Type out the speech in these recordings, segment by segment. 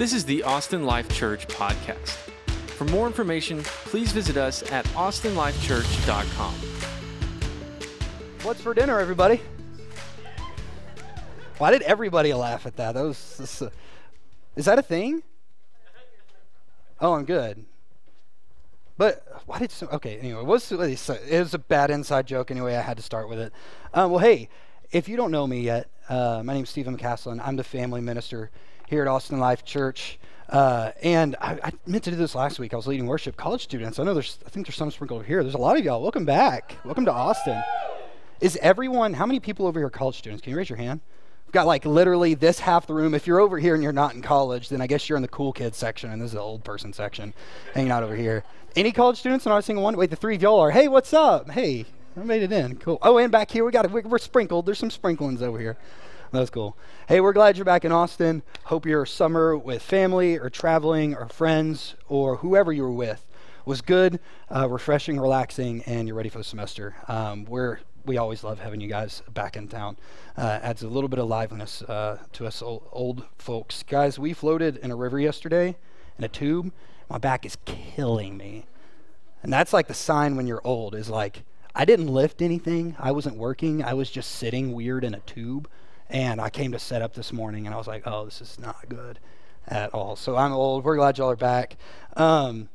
This is the Austin Life Church podcast. For more information, please visit us at austinlifechurch.com. What's for dinner, everybody? Why did everybody laugh at that? That was. This, uh, is that a thing? Oh, I'm good. But why did so? Okay, anyway, what's it was a bad inside joke. Anyway, I had to start with it. Um, well, hey, if you don't know me yet, uh, my name's Stephen McCaslin. I'm the family minister here at Austin Life Church. Uh, and I, I, meant to do this last week. I was leading worship college students. I know there's, I think there's some sprinkled over here. There's a lot of y'all. Welcome back. Welcome to Austin. Is everyone, how many people over here are college students? Can you raise your hand? We've got like literally this half the room. If you're over here and you're not in college, then I guess you're in the cool kids section, and this is the old person section, hanging out over here. Any college students? Not a single one. Wait, the three of y'all are. Hey, what's up? Hey, I made it in. Cool. Oh, and back here we got it. We're sprinkled. There's some sprinklings over here. That's cool. Hey, we're glad you're back in Austin. Hope your summer with family or traveling or friends or whoever you were with was good, uh, refreshing, relaxing, and you're ready for the semester. Um, we're we always love having you guys back in town. Uh, adds a little bit of liveliness uh, to us old, old folks. Guys, we floated in a river yesterday in a tube. My back is killing me, and that's like the sign when you're old. Is like I didn't lift anything. I wasn't working. I was just sitting weird in a tube and I came to set up this morning and I was like, oh, this is not good at all. So I'm old. We're glad y'all are back. Um,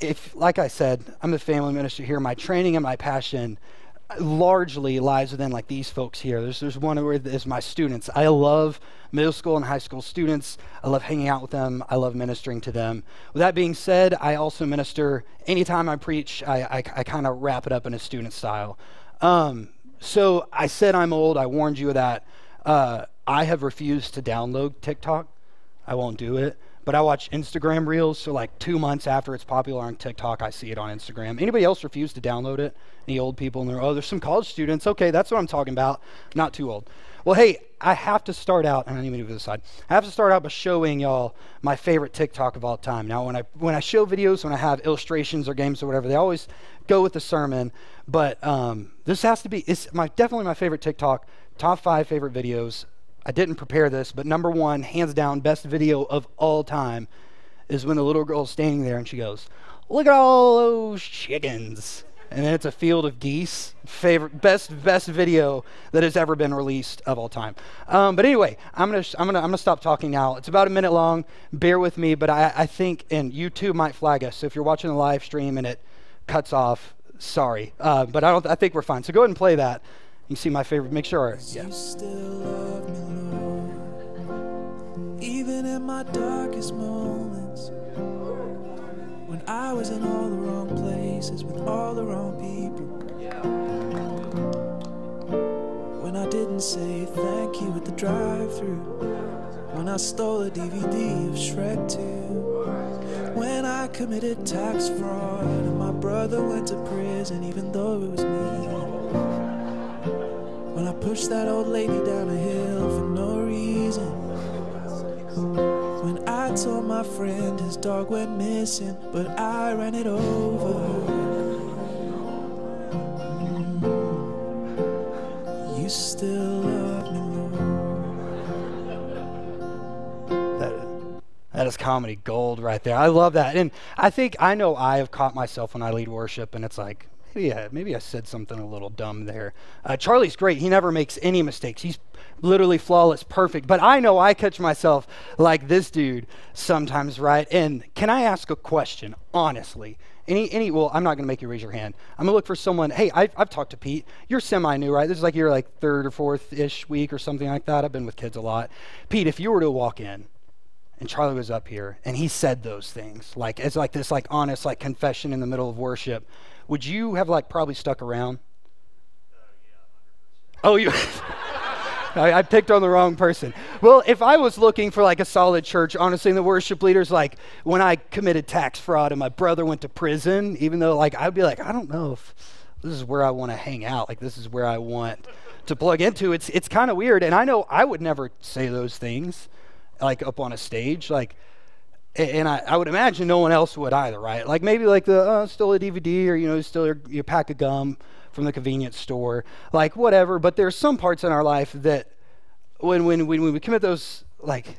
if, like I said, I'm the family minister here. My training and my passion largely lies within like these folks here. There's, there's one where is my students. I love middle school and high school students. I love hanging out with them. I love ministering to them. With that being said, I also minister. Anytime I preach, I, I, I kind of wrap it up in a student style. Um, so I said I'm old. I warned you of that. Uh, I have refused to download TikTok. I won't do it. But I watch Instagram Reels. So like two months after it's popular on TikTok, I see it on Instagram. Anybody else refuse to download it? Any old people? And they're oh, there's some college students. Okay, that's what I'm talking about. Not too old. Well, hey, I have to start out, and I need to move to the side. I have to start out by showing y'all my favorite TikTok of all time. Now, when I when I show videos, when I have illustrations or games or whatever, they always go with the sermon. But um, this has to be it's my definitely my favorite TikTok. Top five favorite videos. I didn't prepare this, but number one, hands down, best video of all time, is when the little girl's standing there and she goes, "Look at all those chickens." And then it's a field of geese. Favorite, best, best video that has ever been released of all time. Um, but anyway, I'm gonna, I'm gonna, I'm gonna stop talking now. It's about a minute long. Bear with me, but I, I think, and YouTube might flag us. So if you're watching the live stream and it cuts off, sorry. Uh, but I don't, I think we're fine. So go ahead and play that. You see my favorite. Make sure. Yeah. Even in my darkest moments when I was in all the wrong places with all the wrong people. When I didn't say thank you at the drive through. When I stole a DVD of Shrek 2. When I committed tax fraud and my brother went to prison even though it was me. When I pushed that old lady down a hill for no reason. When I told my friend his dog went missing, but I ran it over. You still love me, Lord. That is comedy gold right there. I love that. And I think I know I have caught myself when I lead worship, and it's like, maybe I, maybe I said something a little dumb there. Uh, Charlie's great. He never makes any mistakes. He's literally flawless, perfect. But I know I catch myself like this dude sometimes, right? And can I ask a question, honestly? Any, any, well, I'm not going to make you raise your hand. I'm going to look for someone. Hey, I've, I've talked to Pete. You're semi new, right? This is like your like third or fourth ish week or something like that. I've been with kids a lot. Pete, if you were to walk in and Charlie was up here and he said those things, like as like this like honest like confession in the middle of worship, would you have like probably stuck around? Uh, yeah, oh, you. I, I, picked on the wrong person. Well, if I was looking for like a solid church, honestly, the worship leaders, like when I committed tax fraud and my brother went to prison, even though like I'd be like, I don't know if this is where I want to hang out. Like this is where I want to plug into. It's it's kind of weird, and I know I would never say those things, like up on a stage, like. And I, I would imagine no one else would either, right? Like maybe like the uh, still a DVD or you know still your, your pack of gum from the convenience store, like whatever. But there's some parts in our life that when, when, when we commit those like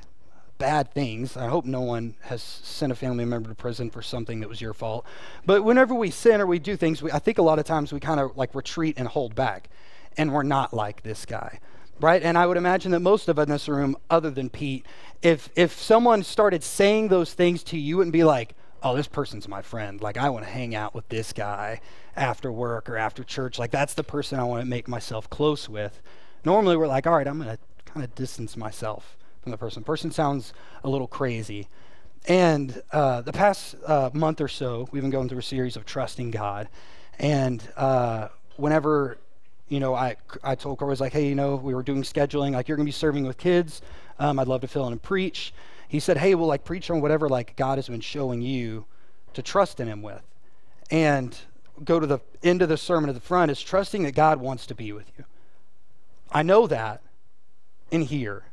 bad things. I hope no one has sent a family member to prison for something that was your fault. But whenever we sin or we do things, we, I think a lot of times we kind of like retreat and hold back. And we're not like this guy, right? And I would imagine that most of us in this room, other than Pete, if if someone started saying those things to you you wouldn't be like, "Oh, this person's my friend. Like I want to hang out with this guy after work or after church. Like that's the person I want to make myself close with." Normally, we're like, "All right, I'm going to kind of distance myself." from the person. Person sounds a little crazy. And uh, the past uh, month or so, we've been going through a series of trusting God. And uh, whenever, you know, I, I told Corey, I was like, hey, you know, we were doing scheduling, like, you're going to be serving with kids. Um, I'd love to fill in and preach. He said, hey, well, like, preach on whatever, like, God has been showing you to trust in Him with. And go to the end of the sermon at the front is trusting that God wants to be with you. I know that in here.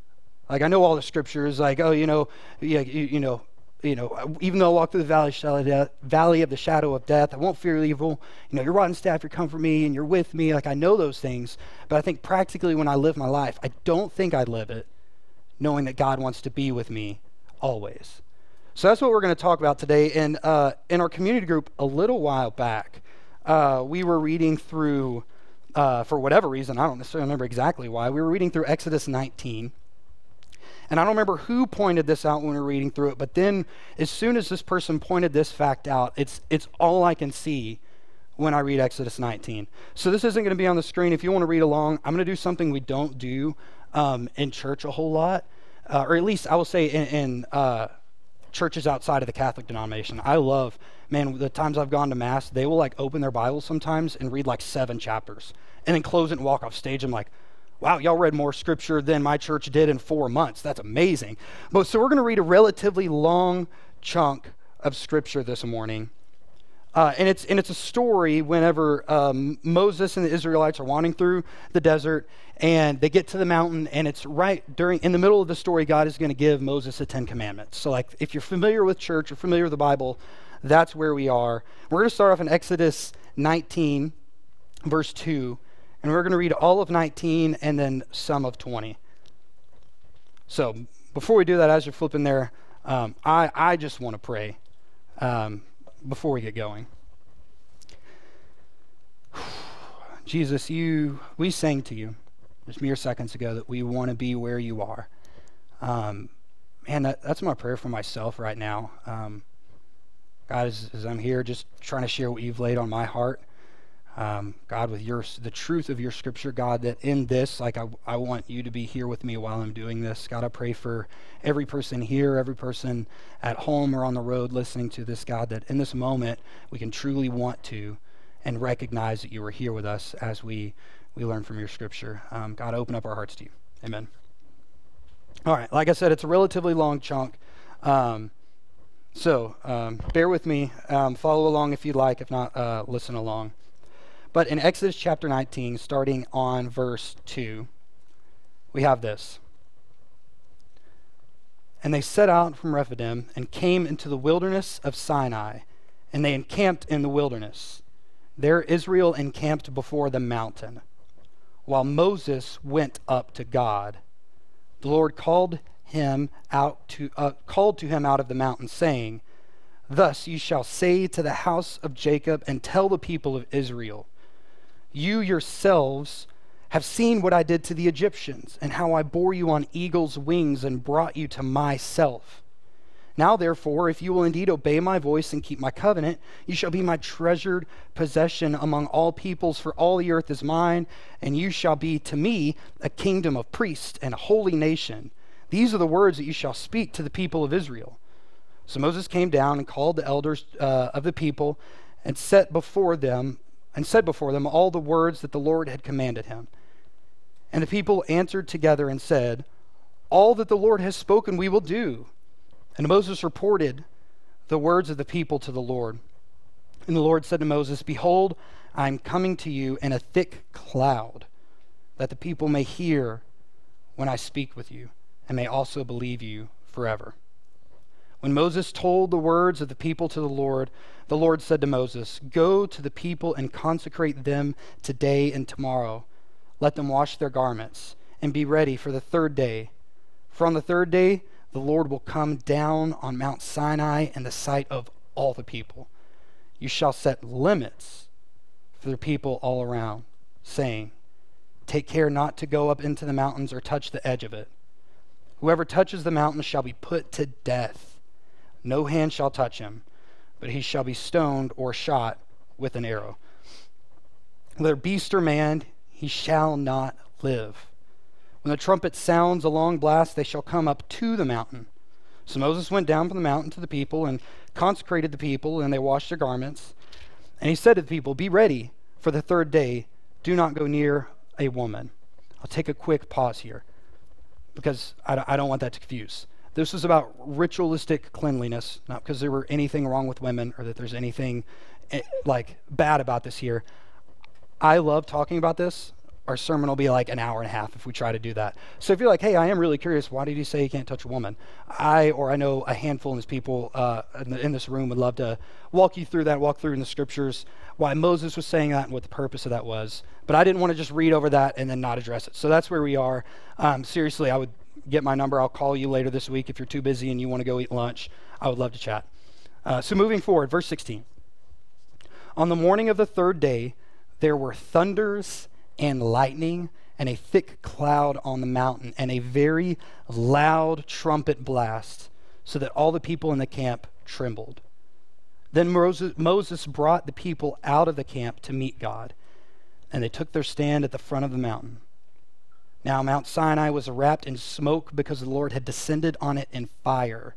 Like I know all the scriptures, like oh, you know, yeah, you, you know, you know, even though I walk through the valley, valley of the shadow of death, I won't fear evil. You know, your rod and staff, you comfort me, and you're with me. Like I know those things, but I think practically when I live my life, I don't think I live it, knowing that God wants to be with me always. So that's what we're going to talk about today. And uh, in our community group, a little while back, uh, we were reading through, uh, for whatever reason, I don't necessarily remember exactly why, we were reading through Exodus 19. And I don't remember who pointed this out when we were reading through it, but then as soon as this person pointed this fact out, it's, it's all I can see when I read Exodus 19. So this isn't going to be on the screen. If you want to read along, I'm going to do something we don't do um, in church a whole lot, uh, or at least I will say in, in uh, churches outside of the Catholic denomination. I love, man, the times I've gone to Mass, they will like open their Bibles sometimes and read like seven chapters and then close it and walk off stage. I'm like, Wow, y'all read more scripture than my church did in four months. That's amazing. But so we're going to read a relatively long chunk of scripture this morning. Uh, and it's and it's a story whenever um, Moses and the Israelites are wandering through the desert and they get to the mountain and it's right during in the middle of the story God is going to give Moses the Ten Commandments. So like if you're familiar with church, you're familiar with the Bible, that's where we are. We're going to start off in Exodus 19, verse 2, and we're going to read all of 19 and then some of 20. So before we do that, as you're flipping there, um, I, I just want to pray um, before we get going. Jesus, you, we sang to you just mere seconds ago that we want to be where you are. Um, man, that, that's my prayer for myself right now. Um, God, as, as I'm here just trying to share what you've laid on my heart, um, God, with your the truth of your scripture, God, that in this, like I, I want you to be here with me while I'm doing this. God, I pray for every person here, every person at home or on the road listening to this, God, that in this moment we can truly want to and recognize that you are here with us as we, we learn from your scripture. Um, God, open up our hearts to you. Amen. All right, like I said, it's a relatively long chunk. Um, so um, bear with me. Um, follow along if you'd like. If not, uh, listen along. But in Exodus chapter 19, starting on verse 2, we have this. And they set out from Rephidim and came into the wilderness of Sinai, and they encamped in the wilderness. There Israel encamped before the mountain, while Moses went up to God. The Lord called him out to uh, called to him out of the mountain, saying, Thus you shall say to the house of Jacob and tell the people of Israel you yourselves have seen what I did to the Egyptians, and how I bore you on eagle's wings and brought you to myself. Now, therefore, if you will indeed obey my voice and keep my covenant, you shall be my treasured possession among all peoples, for all the earth is mine, and you shall be to me a kingdom of priests and a holy nation. These are the words that you shall speak to the people of Israel. So Moses came down and called the elders uh, of the people and set before them and said before them all the words that the Lord had commanded him. And the people answered together and said, All that the Lord has spoken we will do. And Moses reported the words of the people to the Lord. And the Lord said to Moses, Behold, I am coming to you in a thick cloud, that the people may hear when I speak with you, and may also believe you forever. When Moses told the words of the people to the Lord, the Lord said to Moses, Go to the people and consecrate them today and tomorrow. Let them wash their garments and be ready for the third day. For on the third day, the Lord will come down on Mount Sinai in the sight of all the people. You shall set limits for the people all around, saying, Take care not to go up into the mountains or touch the edge of it. Whoever touches the mountain shall be put to death. No hand shall touch him, but he shall be stoned or shot with an arrow. Whether beast or man, he shall not live. When the trumpet sounds a long blast, they shall come up to the mountain. So Moses went down from the mountain to the people and consecrated the people, and they washed their garments. And he said to the people, Be ready for the third day. Do not go near a woman. I'll take a quick pause here because I, don't want that to confuse. This is about ritualistic cleanliness, not because there were anything wrong with women or that there's anything eh, like bad about this here. I love talking about this. Our sermon will be like an hour and a half if we try to do that. So if you're like, hey, I am really curious, why did he say he can't touch a woman? I or I know a handful of these people uh, in, the, in this room would love to walk you through that, walk through in the scriptures why Moses was saying that and what the purpose of that was. But I didn't want to just read over that and then not address it. So that's where we are. Um, seriously, I would get my number. I'll call you later this week if you're too busy and you want to go eat lunch. I would love to chat. Uh, so moving forward, verse 16. On the morning of the third day, there were thunders and lightning and a thick cloud on the mountain and a very loud trumpet blast, so that all the people in the camp trembled. Then Moses brought the people out of the camp to meet God, and they took their stand at the front of the mountain. Now, Mount Sinai was wrapped in smoke because the Lord had descended on it in fire.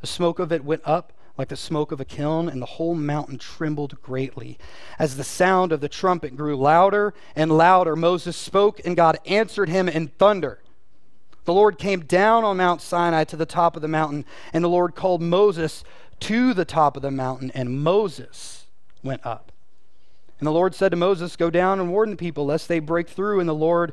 The smoke of it went up like the smoke of a kiln, and the whole mountain trembled greatly. As the sound of the trumpet grew louder and louder, Moses spoke, and God answered him in thunder. The Lord came down on Mount Sinai to the top of the mountain, and the Lord called Moses to the top of the mountain, and Moses went up. And the Lord said to Moses, Go down and warn the people, lest they break through, and the Lord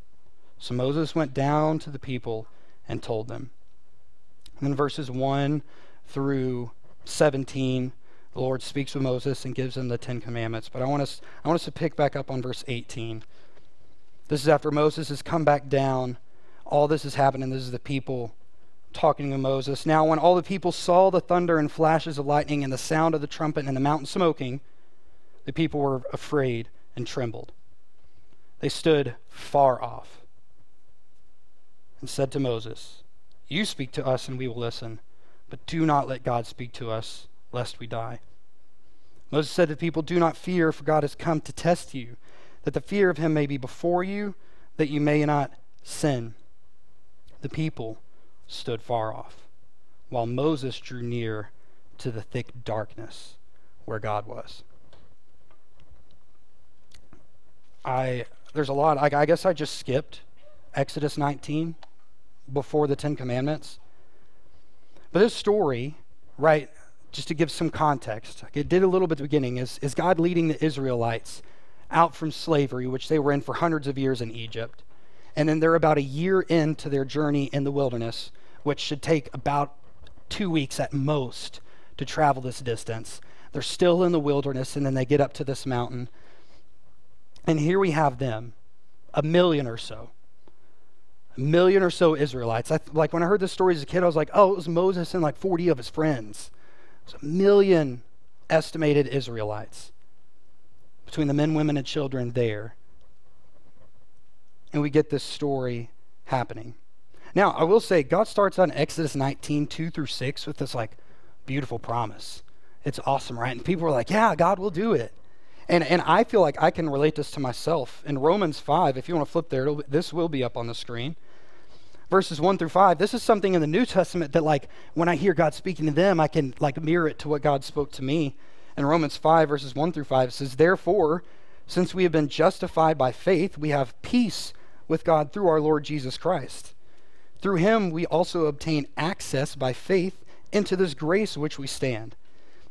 So Moses went down to the people and told them. And then verses 1 through 17, the Lord speaks with Moses and gives him the Ten Commandments. But I want us, I want us to pick back up on verse 18. This is after Moses has come back down. All this is happening. This is the people talking to Moses. Now, when all the people saw the thunder and flashes of lightning and the sound of the trumpet and the mountain smoking, the people were afraid and trembled. They stood far off and said to Moses, You speak to us and we will listen, but do not let God speak to us, lest we die. Moses said to the people, Do not fear, for God has come to test you, that the fear of him may be before you, that you may not sin. The people stood far off, while Moses drew near to the thick darkness where God was. I there's a lot. I, I guess I just skipped Exodus 19 before the Ten Commandments. But this story, right, just to give some context, it did a little bit at the beginning, is, is God leading the Israelites out from slavery, which they were in for hundreds of years in Egypt. And then they're about a year into their journey in the wilderness, which should take about two weeks at most to travel this distance. They're still in the wilderness, and then they get up to this mountain. And here we have them, a million or so. A million or so Israelites. I, like when I heard this story as a kid, I was like, oh, it was Moses and like 40 of his friends. It's a million estimated Israelites between the men, women, and children there. And we get this story happening. Now, I will say, God starts on Exodus 19, 2 through 6 with this like beautiful promise. It's awesome, right? And people are like, yeah, God will do it. And, and I feel like I can relate this to myself. In Romans 5, if you want to flip there, this will be up on the screen. Verses 1 through 5, this is something in the New Testament that, like, when I hear God speaking to them, I can, like, mirror it to what God spoke to me. In Romans 5, verses 1 through 5, it says, Therefore, since we have been justified by faith, we have peace with God through our Lord Jesus Christ. Through him, we also obtain access by faith into this grace which we stand,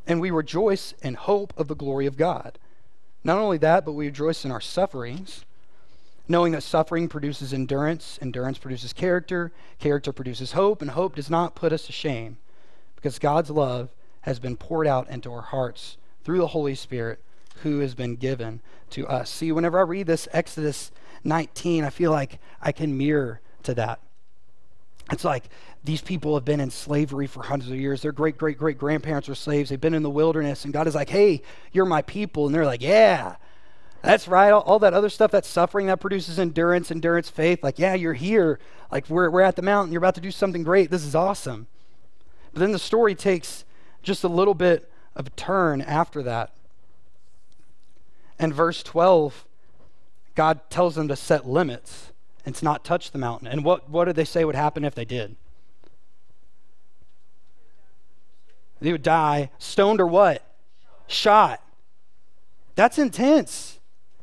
and we rejoice in hope of the glory of God. Not only that, but we rejoice in our sufferings, knowing that suffering produces endurance, endurance produces character, character produces hope, and hope does not put us to shame, because God's love has been poured out into our hearts through the Holy Spirit who has been given to us. See, whenever I read this Exodus 19, I feel like I can mirror to that. It's like these people have been in slavery for hundreds of years. Their great, great, great grandparents were slaves. They've been in the wilderness, and God is like, hey, you're my people. And they're like, yeah, that's right. All, all, that other stuff, that suffering that produces endurance, endurance, faith. Like, yeah, you're here. Like, we're, we're at the mountain. You're about to do something great. This is awesome. But then the story takes just a little bit of a turn after that. And verse 12, God tells them to set limits and to not touch the mountain. And what, what did they say would happen if they did? They would die, stoned or what? Shot. That's intense.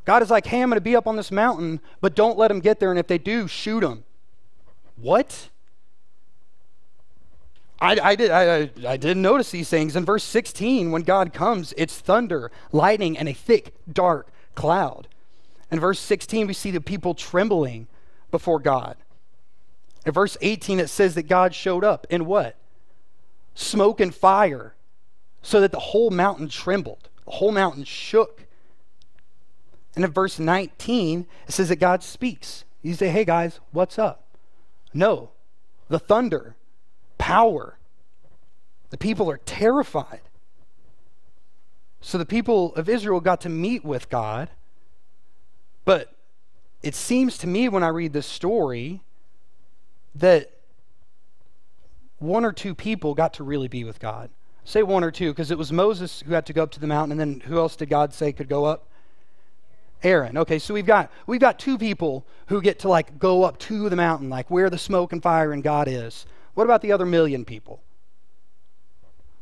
God is like, hey, I'm going to be up on this mountain, but don't let them get there. And if they do, shoot them. What? I, I, did, I, I didn't notice these things. In verse 16, when God comes, it's thunder, lightning, and a thick, dark cloud. In verse 16, we see the people trembling before God. In verse 18, it says that God showed up in what? Smoke and fire, so that the whole mountain trembled, the whole mountain shook. And in verse 19, it says that God speaks. You say, Hey guys, what's up? No, the thunder, power. The people are terrified. So the people of Israel got to meet with God, but it seems to me when I read this story that one or two people got to really be with God. Say one or two, because it was Moses who had to go up to the mountain, and then who else did God say could go up? Aaron. Okay, so we've got we've got two people who get to like go up to the mountain, like where the smoke and fire and God is. What about the other million people?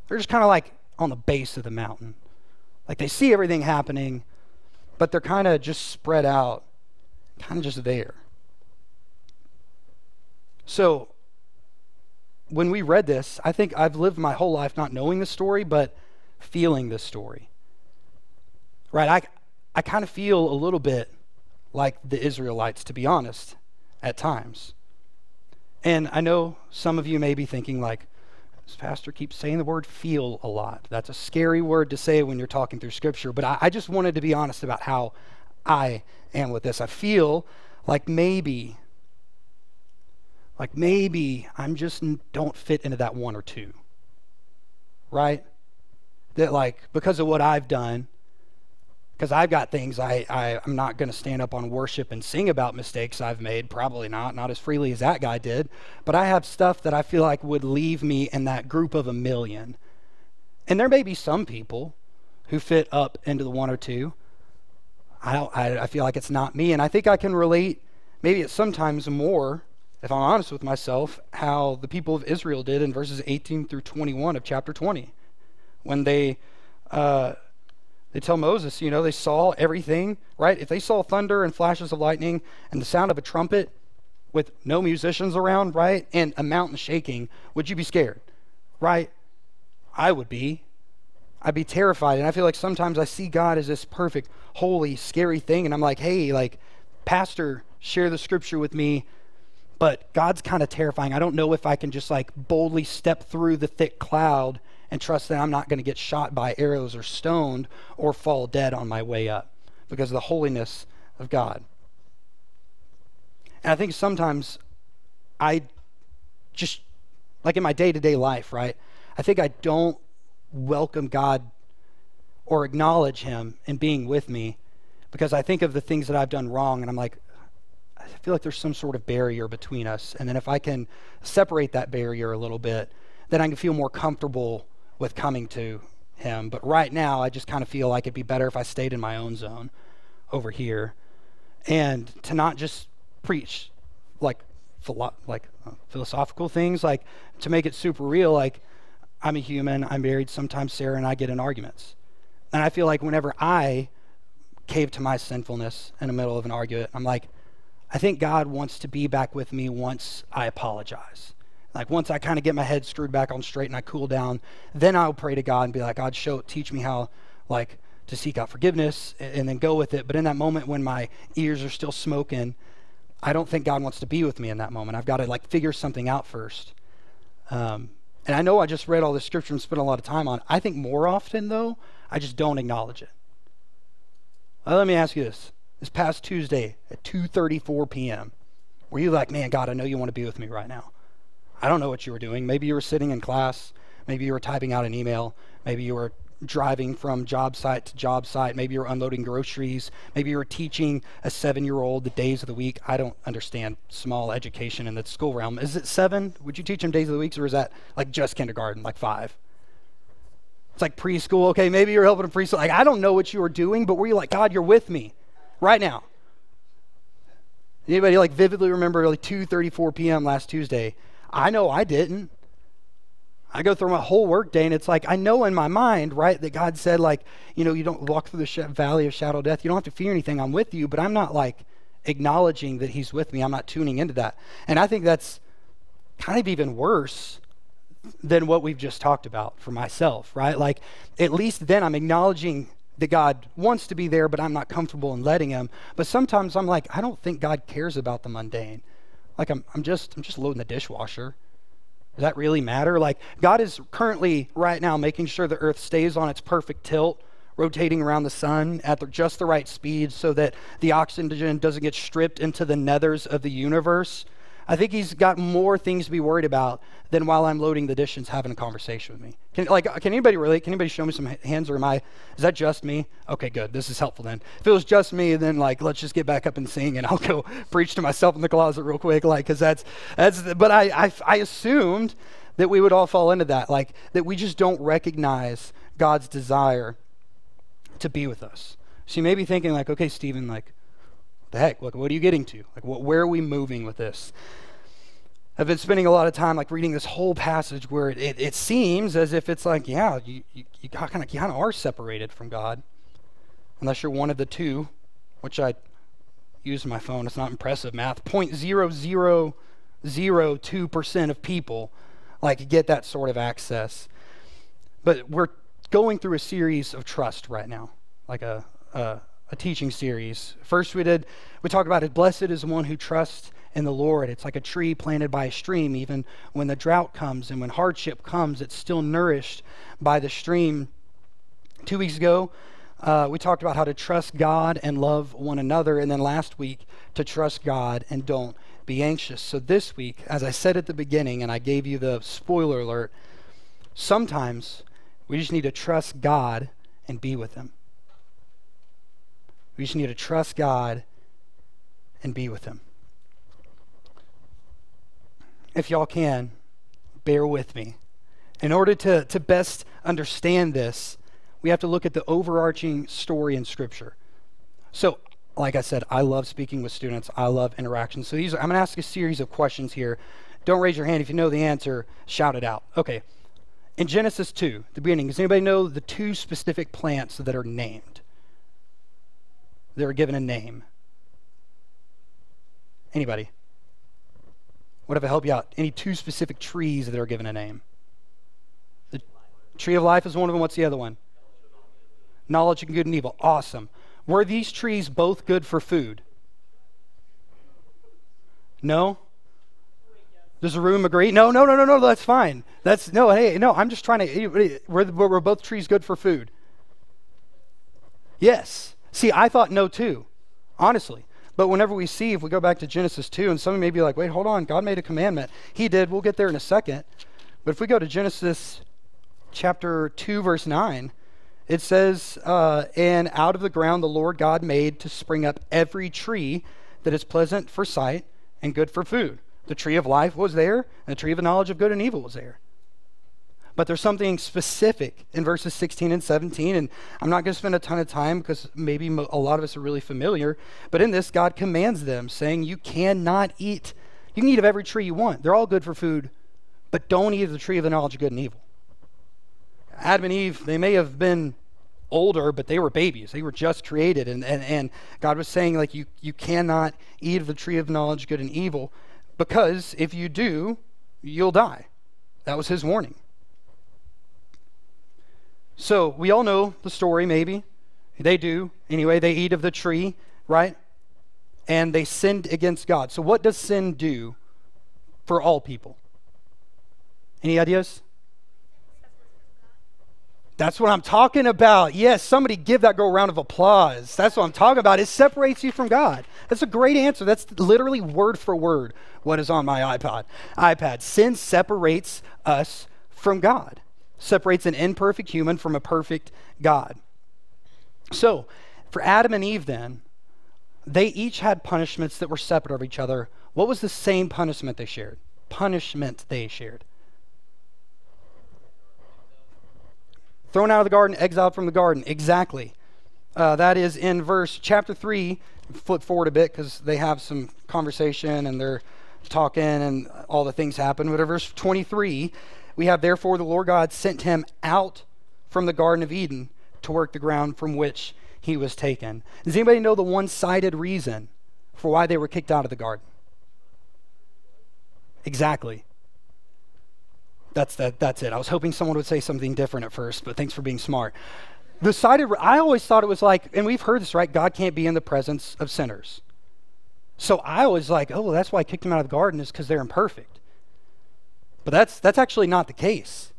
They're just kind of like on the base of the mountain. Like they see everything happening, but they're kind of just spread out kind of just there. So, when we read this, I think I've lived my whole life not knowing the story, but feeling the story. Right? I, I kind of feel a little bit like the Israelites, to be honest, at times. And I know some of you may be thinking, like, this pastor keeps saying the word feel a lot. That's a scary word to say when you're talking through scripture, but I, I just wanted to be honest about how I am with this. I feel like maybe, like maybe I'm just don't fit into that one or two. Right? That like because of what I've done, because I've got things I, I I'm not going to stand up on worship and sing about mistakes I've made. Probably not, not as freely as that guy did. But I have stuff that I feel like would leave me in that group of a million. And there may be some people who fit up into the one or two. I, I, I feel like it's not me. And I think I can relate, maybe it's sometimes more, if I'm honest with myself, how the people of Israel did in verses 18 through 21 of chapter 20. When they, uh, they tell Moses, you know, they saw everything, right? If they saw thunder and flashes of lightning and the sound of a trumpet with no musicians around, right? And a mountain shaking, would you be scared? Right? I would be. I'd be terrified. And I feel like sometimes I see God as this perfect, holy, scary thing. And I'm like, hey, like, Pastor, share the scripture with me. But God's kind of terrifying. I don't know if I can just like boldly step through the thick cloud and trust that I'm not going to get shot by arrows or stoned or fall dead on my way up because of the holiness of God. And I think sometimes I just, like in my day to day life, right? I think I don't welcome God or acknowledge Him in being with me because I think of the things that I've done wrong and I'm like, I feel like there's some sort of barrier between us. And then if I can separate that barrier a little bit, then I can feel more comfortable with coming to Him. But right now, I just kind of feel like it'd be better if I stayed in my own zone over here and to not just preach like philo- like uh, philosophical things, like to make it super real, like I'm a human, I'm married, sometimes Sarah and I get in arguments. And I feel like whenever I cave to my sinfulness in the middle of an argument, I'm like, I think God wants to be back with me once I apologize. Like once I kind of get my head screwed back on straight and I cool down, then I'll pray to God and be like, God, show, teach me how, like, to seek out forgiveness and, and then go with it. But in that moment when my ears are still smoking, I don't think God wants to be with me in that moment. I've got to like figure something out first. Um, and I know I just read all this scripture and spent a lot of time on. It. I think more often though, I just don't acknowledge it. Well, let me ask you this: This past Tuesday at 2:34 p.m., were you like, "Man, God, I know you want to be with me right now"? I don't know what you were doing. Maybe you were sitting in class. Maybe you were typing out an email. Maybe you were driving from job site to job site. Maybe you're unloading groceries. Maybe you're teaching a seven year old the days of the week. I don't understand small education in the school realm. Is it seven? Would you teach them days of the week, or is that like just kindergarten, like five? It's like preschool. Okay, maybe you're helping preschool. Like, I don't know what you were doing, but were you like, God, you're with me right now? Anybody like vividly remember like 2:34 p.m. last Tuesday? I know I didn't. I go through my whole workday, and it's like I know in my mind, right, that God said, like, you know, you don't walk through the sh- valley of shadow death. You don't have to fear anything. I'm with you, but I'm not like acknowledging that He's with me. I'm not tuning into that, and I think that's kind of even worse than what we've just talked about for myself, right? Like, at least then I'm acknowledging that God wants to be there, but I'm not comfortable in letting Him. But sometimes I'm like, I don't think God cares about the mundane. Like, I'm, I'm just I'm just loading the dishwasher. Does that really matter? Like, God is currently, right now, making sure the earth stays on its perfect tilt, rotating around the sun at the, just the right speed so that the oxygen doesn't get stripped into the nethers of the universe. I think he's got more things to be worried about than while I'm loading the dishes having a conversation with me. Can, like, can anybody relate? Can anybody show me some hands or am I, is that just me? Okay, good. This is helpful then. If it was just me, then like, let's just get back up and sing and I'll go preach to myself in the closet real quick. Like, cause that's, that's, but I, I, I assumed that we would all fall into that. Like, that we just don't recognize God's desire to be with us. So you may be thinking like, okay, Stephen, like, the heck? Like, what are you getting to? Like, what, where are we moving with this? I've been spending a lot of time like reading this whole passage where it, it, it seems as if it's like, yeah, you, you, you kind of are separated from God, unless you're one of the two, which I use my phone. It's not impressive math. Point zero zero zero two percent of people like get that sort of access. But we're going through a series of trust right now, like a, a a teaching series. First, we did, we talked about it. Blessed is the one who trusts in the Lord. It's like a tree planted by a stream. Even when the drought comes and when hardship comes, it's still nourished by the stream. Two weeks ago, uh, we talked about how to trust God and love one another. And then last week, to trust God and don't be anxious. So this week, as I said at the beginning, and I gave you the spoiler alert, sometimes we just need to trust God and be with Him. We just need to trust God and be with Him. If y'all can, bear with me. In order to, to best understand this, we have to look at the overarching story in Scripture. So, like I said, I love speaking with students. I love interaction. So these are, I'm going to ask a series of questions here. Don't raise your hand if you know the answer. Shout it out. Okay. In Genesis 2, the beginning, does anybody know the two specific plants that are named? They were given a name. Anybody? What if I help you out? Any two specific trees that are given a name? The tree of life is one of them. What's the other one? Knowledge of good and evil. Awesome. Were these trees both good for food? No? Does the room agree? No, no, no, no, no, that's fine. That's no, hey, no, I'm just trying to. Were, were both trees good for food? Yes. See, I thought no too, honestly. But whenever we see, if we go back to Genesis 2, and some may be like, wait, hold on, God made a commandment. He did. We'll get there in a second. But if we go to Genesis chapter 2, verse 9, it says, uh, And out of the ground the Lord God made to spring up every tree that is pleasant for sight and good for food. The tree of life was there, and the tree of the knowledge of good and evil was there. But there's something specific in verses 16 and 17, and I'm not going to spend a ton of time because maybe a lot of us are really familiar. But in this, God commands them, saying, You cannot eat. You can eat of every tree you want, they're all good for food, but don't eat of the tree of the knowledge of good and evil. Adam and Eve, they may have been older, but they were babies. They were just created. And, and, and God was saying, like, you, you cannot eat of the tree of knowledge, good and evil, because if you do, you'll die. That was his warning. So we all know the story, maybe. They do. Anyway, they eat of the tree, right? And they sinned against God. So, what does sin do for all people? Any ideas? That's what I'm talking about. Yes, somebody give that girl a round of applause. That's what I'm talking about. It separates you from God. That's a great answer. That's literally word for word what is on my iPod. iPad. Sin separates us from God. Separates an imperfect human from a perfect God. So, for Adam and Eve then, they each had punishments that were separate of each other. What was the same punishment they shared? Punishment they shared. Thrown out of the garden, exiled from the garden. Exactly. Uh, that is in verse chapter 3. Flip forward a bit because they have some conversation and they're talking and all the things happen. But in verse 23, we have, Therefore, the Lord God sent him out from the Garden of Eden to work the ground from which he was taken. Does anybody know the one sided reason for why they were kicked out of the garden? Exactly. That's that. That's it. I was hoping someone would say something different at first, but thanks for being smart. The sided. I always thought it was like, and we've heard this, right? God can't be in the presence of sinners. So I was like, oh, well, that's why I kicked them out of the garden is because they're imperfect. But that's that's actually not the case.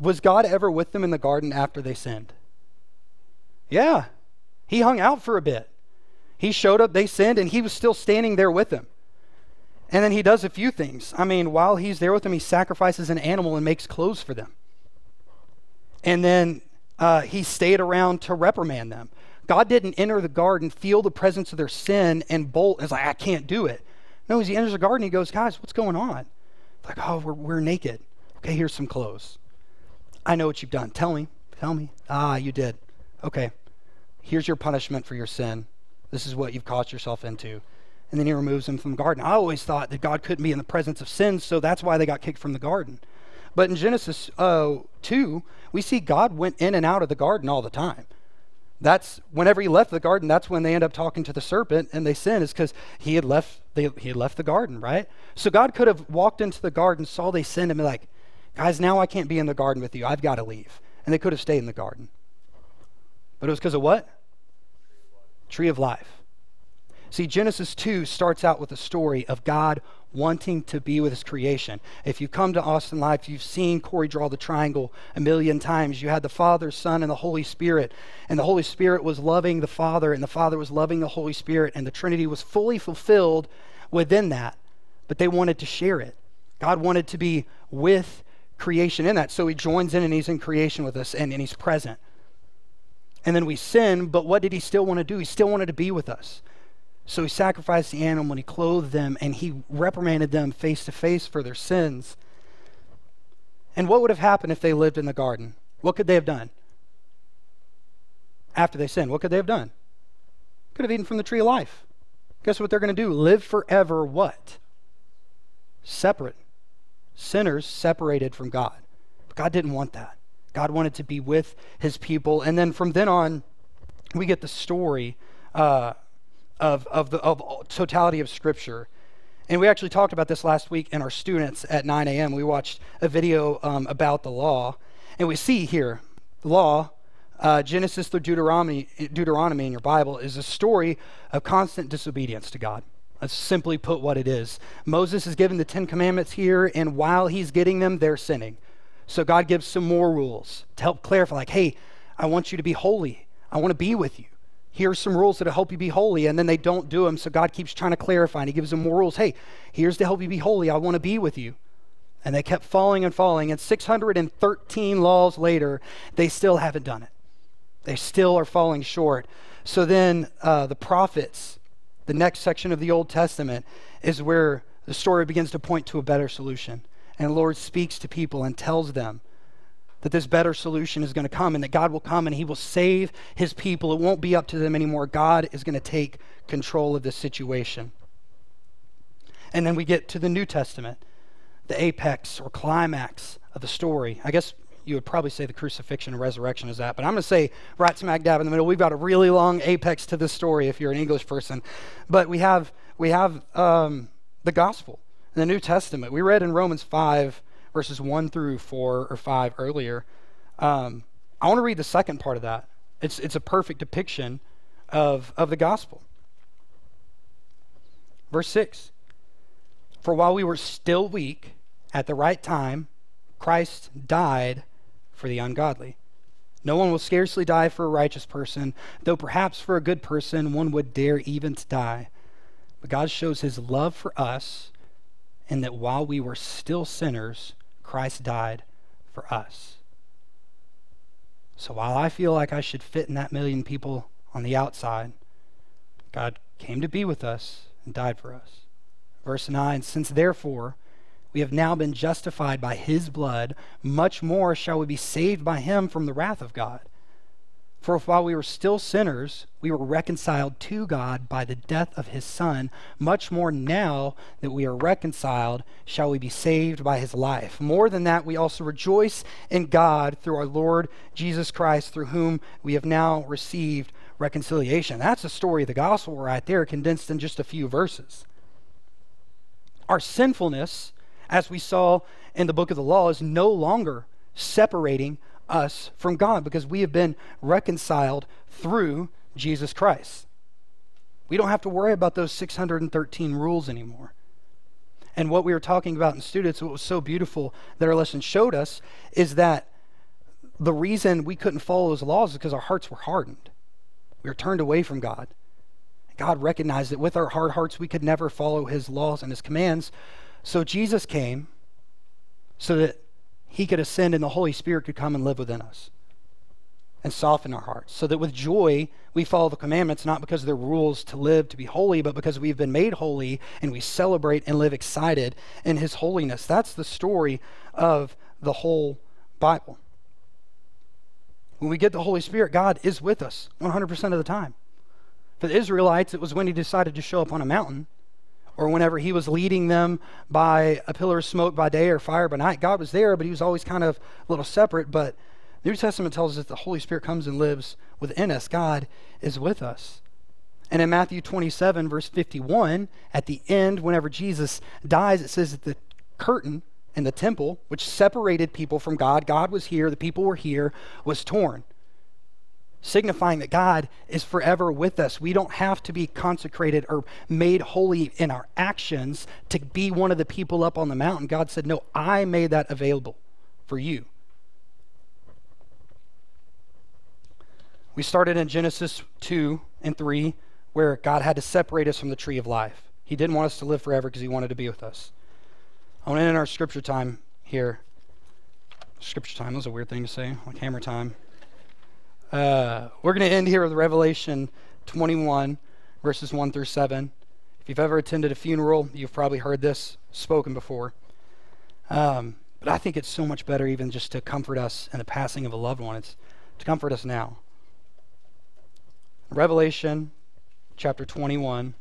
Was God ever with them in the garden after they sinned? Yeah. He hung out for a bit. He showed up, they sinned, and he was still standing there with them. And then he does a few things. I mean, while he's there with them, he sacrifices an animal and makes clothes for them. And then uh, he stayed around to reprimand them. God didn't enter the garden, feel the presence of their sin, and bolt. It's like, I can't do it. No, as he enters the garden, he goes, Guys, what's going on? Like, oh, we're, we're naked. Okay, here's some clothes. I know what you've done. Tell me. Tell me. Ah, you did. Okay. Here's your punishment for your sin. This is what you've caused yourself into and then he removes them from the garden. I always thought that God couldn't be in the presence of sin, so that's why they got kicked from the garden. But in Genesis uh, 2, we see God went in and out of the garden all the time. That's whenever he left the garden, that's when they end up talking to the serpent and they sin, is because he had left they, he had left the garden, right? So God could have walked into the garden, saw they sinned, and be like, guys, now I can't be in the garden with you. I've got to leave. And they could have stayed in the garden. But it was because of what? Tree of life. See, Genesis 2 starts out with a story of God wanting to be with his creation. If you come to Austin Life, you've seen Corey draw the triangle a million times. You had the Father, Son, and the Holy Spirit. And the Holy Spirit was loving the Father, and the Father was loving the Holy Spirit, and the Trinity was fully fulfilled within that. But they wanted to share it. God wanted to be with creation in that. So he joins in and he's in creation with us and, and he's present. And then we sin, but what did he still want to do? He still wanted to be with us. So he sacrificed the animal and he clothed them and he reprimanded them face to face for their sins. And what would have happened if they lived in the garden? What could they have done? After they sinned, what could they have done? Could have eaten from the tree of life. Guess what they're going to do? Live forever what? Separate. Sinners separated from God. But God didn't want that. God wanted to be with his people. And then from then on, we get the story uh, of, of the of totality of Scripture. And we actually talked about this last week in our students at 9 a.m. We watched a video um, about the law. And we see here, law, uh, Genesis through Deuteronomy, Deuteronomy in your Bible, is a story of constant disobedience to God. Let's simply put what it is. Moses is given the Ten Commandments here, and while he's getting them, they're sinning. So God gives some more rules to help clarify, like, hey, I want you to be holy. I want to be with you here's some rules that'll help you be holy and then they don't do them so god keeps trying to clarify and he gives them more rules. Hey here's to help you be holy. I want to be with you. And they kept falling and falling and 613 laws later they still haven't done it. They still are falling short. So then uh, the prophets the next section of the old testament is where the story begins to point to a better solution. And the lord speaks to people and tells them that this better solution is going to come and that God will come and he will save his people. It won't be up to them anymore. God is going to take control of this situation. And then we get to the New Testament, the apex or climax of the story. I guess you would probably say the crucifixion and resurrection is that, but I'm going to say right smack dab in the middle. We've got a really long apex to this story if you're an English person. But we have, we have um, the gospel. the New Testament. We read in Romans 5, verses 1 through 4 or 5 earlier. Um, I want to read the second part of that. It's, it's a perfect depiction of, of the gospel. Verse 6 For while we were still weak, at the right time, Christ died for the ungodly. No one will scarcely die for a righteous person, though perhaps for a good person one would dare even to die. But God shows his love for us in that while we were still sinners, Christ died for us. So while I feel like I should fit in that million people on the outside, God came to be with us and died for us. Verse 9 Since therefore we have now been justified by his blood, much more shall we be saved by him from the wrath of God. For while we were still sinners, we were reconciled to God by the death of his Son, much more now that we are reconciled, shall we be saved by his life. More than that, we also rejoice in God through our Lord Jesus Christ, through whom we have now received reconciliation. That's the story of the gospel right there, condensed in just a few verses. Our sinfulness, as we saw in the book of the law, is no longer separating us from God because we have been reconciled through Jesus Christ. We don't have to worry about those 613 rules anymore. And what we were talking about in students, what was so beautiful that our lesson showed us, is that the reason we couldn't follow those laws is because our hearts were hardened. We were turned away from God. God recognized that with our hard hearts, we could never follow his laws and his commands. So Jesus came so that he could ascend and the Holy Spirit could come and live within us and soften our hearts. So that with joy, we follow the commandments, not because they're rules to live to be holy, but because we've been made holy and we celebrate and live excited in His holiness. That's the story of the whole Bible. When we get the Holy Spirit, God is with us 100% of the time. For the Israelites, it was when He decided to show up on a mountain or whenever he was leading them by a pillar of smoke by day or fire by night. God was there, but he was always kind of a little separate. But the New Testament tells us that the Holy Spirit comes and lives within us. God is with us. And in Matthew 27, verse 51, at the end, whenever Jesus dies, it says that the curtain in the temple, which separated people from God, God was here, the people were here, was torn signifying that God is forever with us. We don't have to be consecrated or made holy in our actions to be one of the people up on the mountain. God said, No, I made that available for you. We started in Genesis 2 and 3, where God had to separate us from the tree of life. He didn't want us to live forever because He wanted to be with us. I want to end our scripture time here. Scripture time, was a weird thing to say, like hammer time. Uh, we're going to end here with Revelation 21, verses 1 through 7. If you've ever attended a funeral, you've probably heard this spoken before. Um, but I think it's so much better even just to comfort us in the passing of a loved one. It's to comfort us now. Revelation chapter 21,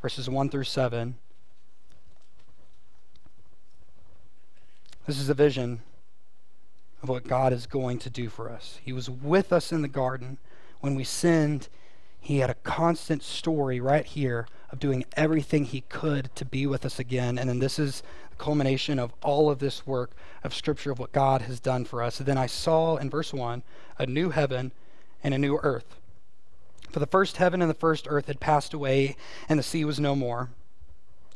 verses 1 through 7. This is a vision of what God is going to do for us. He was with us in the garden. When we sinned, He had a constant story right here of doing everything He could to be with us again. And then this is the culmination of all of this work of Scripture of what God has done for us. And then I saw in verse 1 a new heaven and a new earth. For the first heaven and the first earth had passed away, and the sea was no more.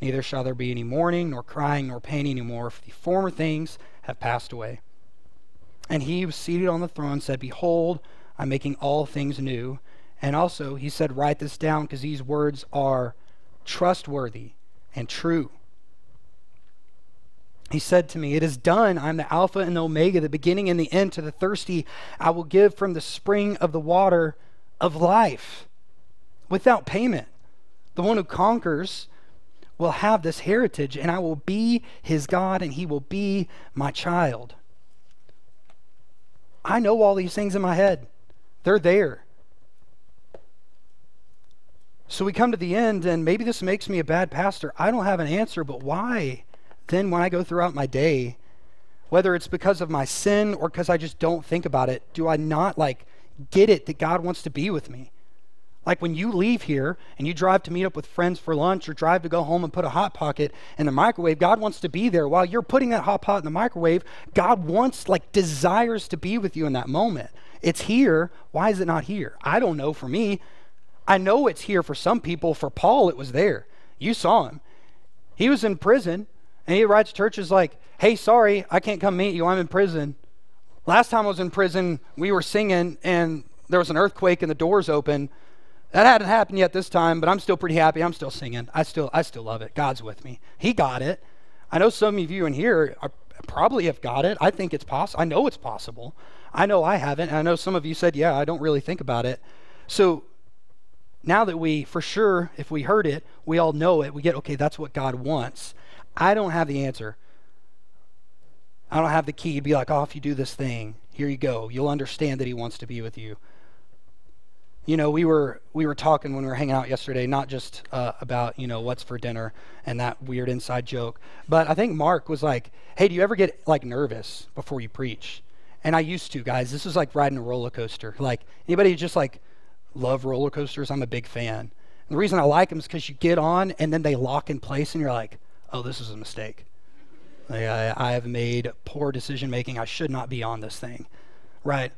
Neither shall there be any mourning, nor crying, nor pain any more, for the former things have passed away. And he who was seated on the throne said, Behold, I'm making all things new. And also, he said, Write this down because these words are trustworthy and true. He said to me, It is done. I'm the Alpha and the Omega, the beginning and the end. To the thirsty, I will give from the spring of the water of life without payment. The one who conquers will have this heritage, and I will be his God, and he will be my child. I know all these things in my head, they're there. So we come to the end, and maybe this makes me a bad pastor. I don't have an answer, but why? Then, when I go throughout my day, whether it's because of my sin or because I just don't think about it, do I not like get it that God wants to be with me? Like when you leave here and you drive to meet up with friends for lunch or drive to go home and put a hot pocket in the microwave, God wants to be there. While you're putting that hot pot in the microwave, God wants, like, desires to be with you in that moment. It's here. Why is it not here? I don't know for me. I know it's here for some people. For Paul, it was there. You saw him. He was in prison and he writes churches like, hey, sorry, I can't come meet you. I'm in prison. Last time I was in prison, we were singing and there was an earthquake and the doors open. That hadn't happened yet this time, but I'm still pretty happy. I'm still singing. I still, I still love it. God's with me. He got it. I know some of you in here are, probably have got it. I think it's possible. I know it's possible. I know I haven't. I know some of you said, yeah, I don't really think about it. So now that we, for sure, if we heard it, we all know it, we get, okay, that's what God wants. I don't have the answer. I don't have the key to be like, oh, if you do this thing, here you go. You'll understand that He wants to be with you you know, we were we were talking when we were hanging out yesterday, not just uh, about you know what's for dinner and that weird inside joke, but I think Mark was like, "Hey, do you ever get like nervous before you preach?" And I used to, guys. This was like riding a roller coaster. Like anybody just like love roller coasters, I'm a big fan. And the reason I like them is because you get on and then they lock in place, and you're like, "Oh, this is a mistake. Like, I, I have made poor decision making. I should not be on this thing." Right?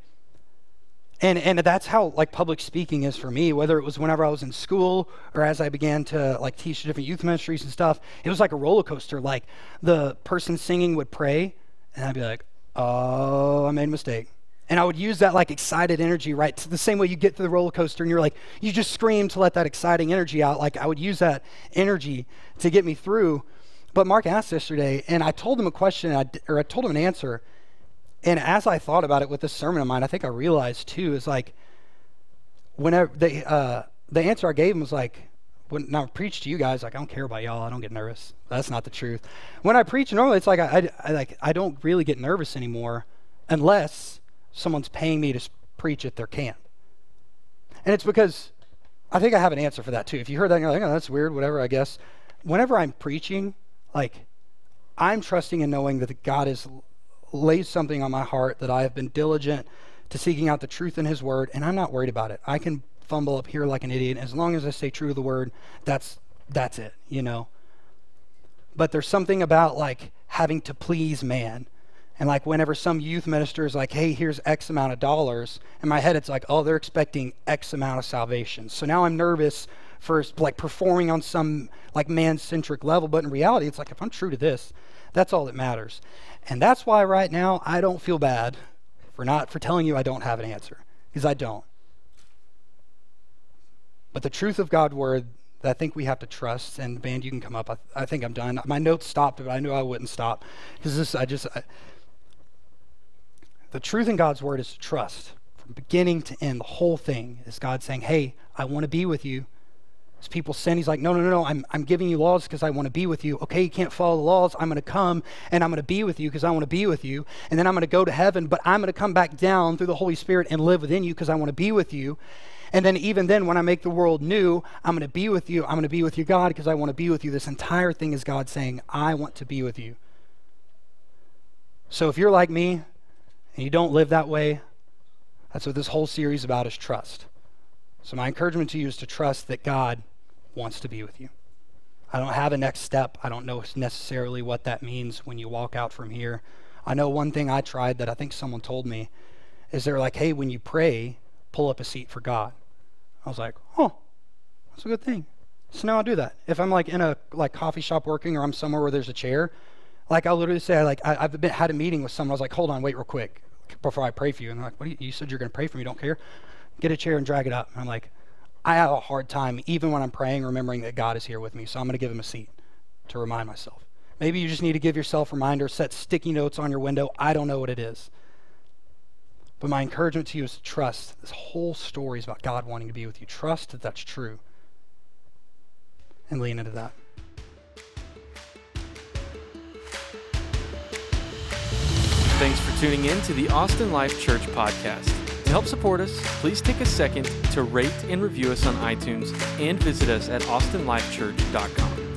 And, and that's how like public speaking is for me whether it was whenever i was in school or as i began to like teach different youth ministries and stuff it was like a roller coaster. Like the person singing would pray and i'd be like oh i made a mistake. And i would use that like excited energy right to the same way you get to the roller coaster and you're like you just scream to let that exciting energy out. Like i would use that energy to get me through. But mark asked yesterday and i told him a question or i told him an answer and as I thought about it with this sermon of mine, I think I realized too is like whenever they uh, the answer I gave him was like when I preach to you guys, like I don't care about y'all, I don't get nervous. That's not the truth. When I preach normally, it's like I, I, I like I don't really get nervous anymore unless someone's paying me to preach at their camp, and it's because I think I have an answer for that too. If you heard that, you're like, oh, that's weird, whatever. I guess whenever I'm preaching, like I'm trusting and knowing that God is lays something on my heart that I have been diligent to seeking out the truth in His Word, and I'm not worried about it. I can fumble up here like an idiot. As long as I stay true to the Word, that's that's it, you know. But there's something about like having to please man. And like whenever some youth minister is like, hey, here's X amount of dollars, in my head it's like, oh, they're expecting X amount of salvation. So now I'm nervous for like performing on some like man centric level. But in reality, it's like if I'm true to this, that's all that matters. And that's why right now I don't feel bad for not for telling you I don't have an answer because I don't. But the truth of God's word that I think we have to trust, and band, you can come up. I, I think I'm done. My notes stopped, but I knew I wouldn't stop because this. I just. I, the truth in God's word is to trust from beginning to end. The whole thing is God saying, "Hey, I want to be with you." As people sin, he's like, no, no, no, no, I'm, I'm giving you laws because I want to be with you. Okay, you can't follow the laws. I'm going to come and I'm going to be with you because I want to be with you. And then I'm going to go to heaven, but I'm going to come back down through the Holy Spirit and live within you because I want to be with you. And then, even then, when I make the world new, I'm going to be with you. I'm going to be with you, God, because I want to be with you. This entire thing is God saying, I want to be with you. So if you're like me and you don't live that way, that's what this whole series about is trust. So my encouragement to you is to trust that God wants to be with you. I don't have a next step. I don't know necessarily what that means when you walk out from here. I know one thing I tried that I think someone told me is they're like, hey, when you pray, pull up a seat for God. I was like, oh, that's a good thing. So now I'll do that. If I'm like in a like coffee shop working or I'm somewhere where there's a chair, like I'll literally say, like I, have been, had a meeting with someone. I was like, hold on, wait real quick before I pray for you. And they're like, what? You, you said you're going to pray for me. Don't care get a chair and drag it up. And I'm like, I have a hard time, even when I'm praying, remembering that God is here with me. So I'm going to give him a seat to remind myself. Maybe you just need to give yourself reminders, set sticky notes on your window. I don't know what it is. But my encouragement to you is to trust. This whole story is about God wanting to be with you. Trust that that's true and lean into that. Thanks for tuning in to the Austin Life Church podcast. To help support us, please take a second to rate and review us on iTunes and visit us at austinlifechurch.com.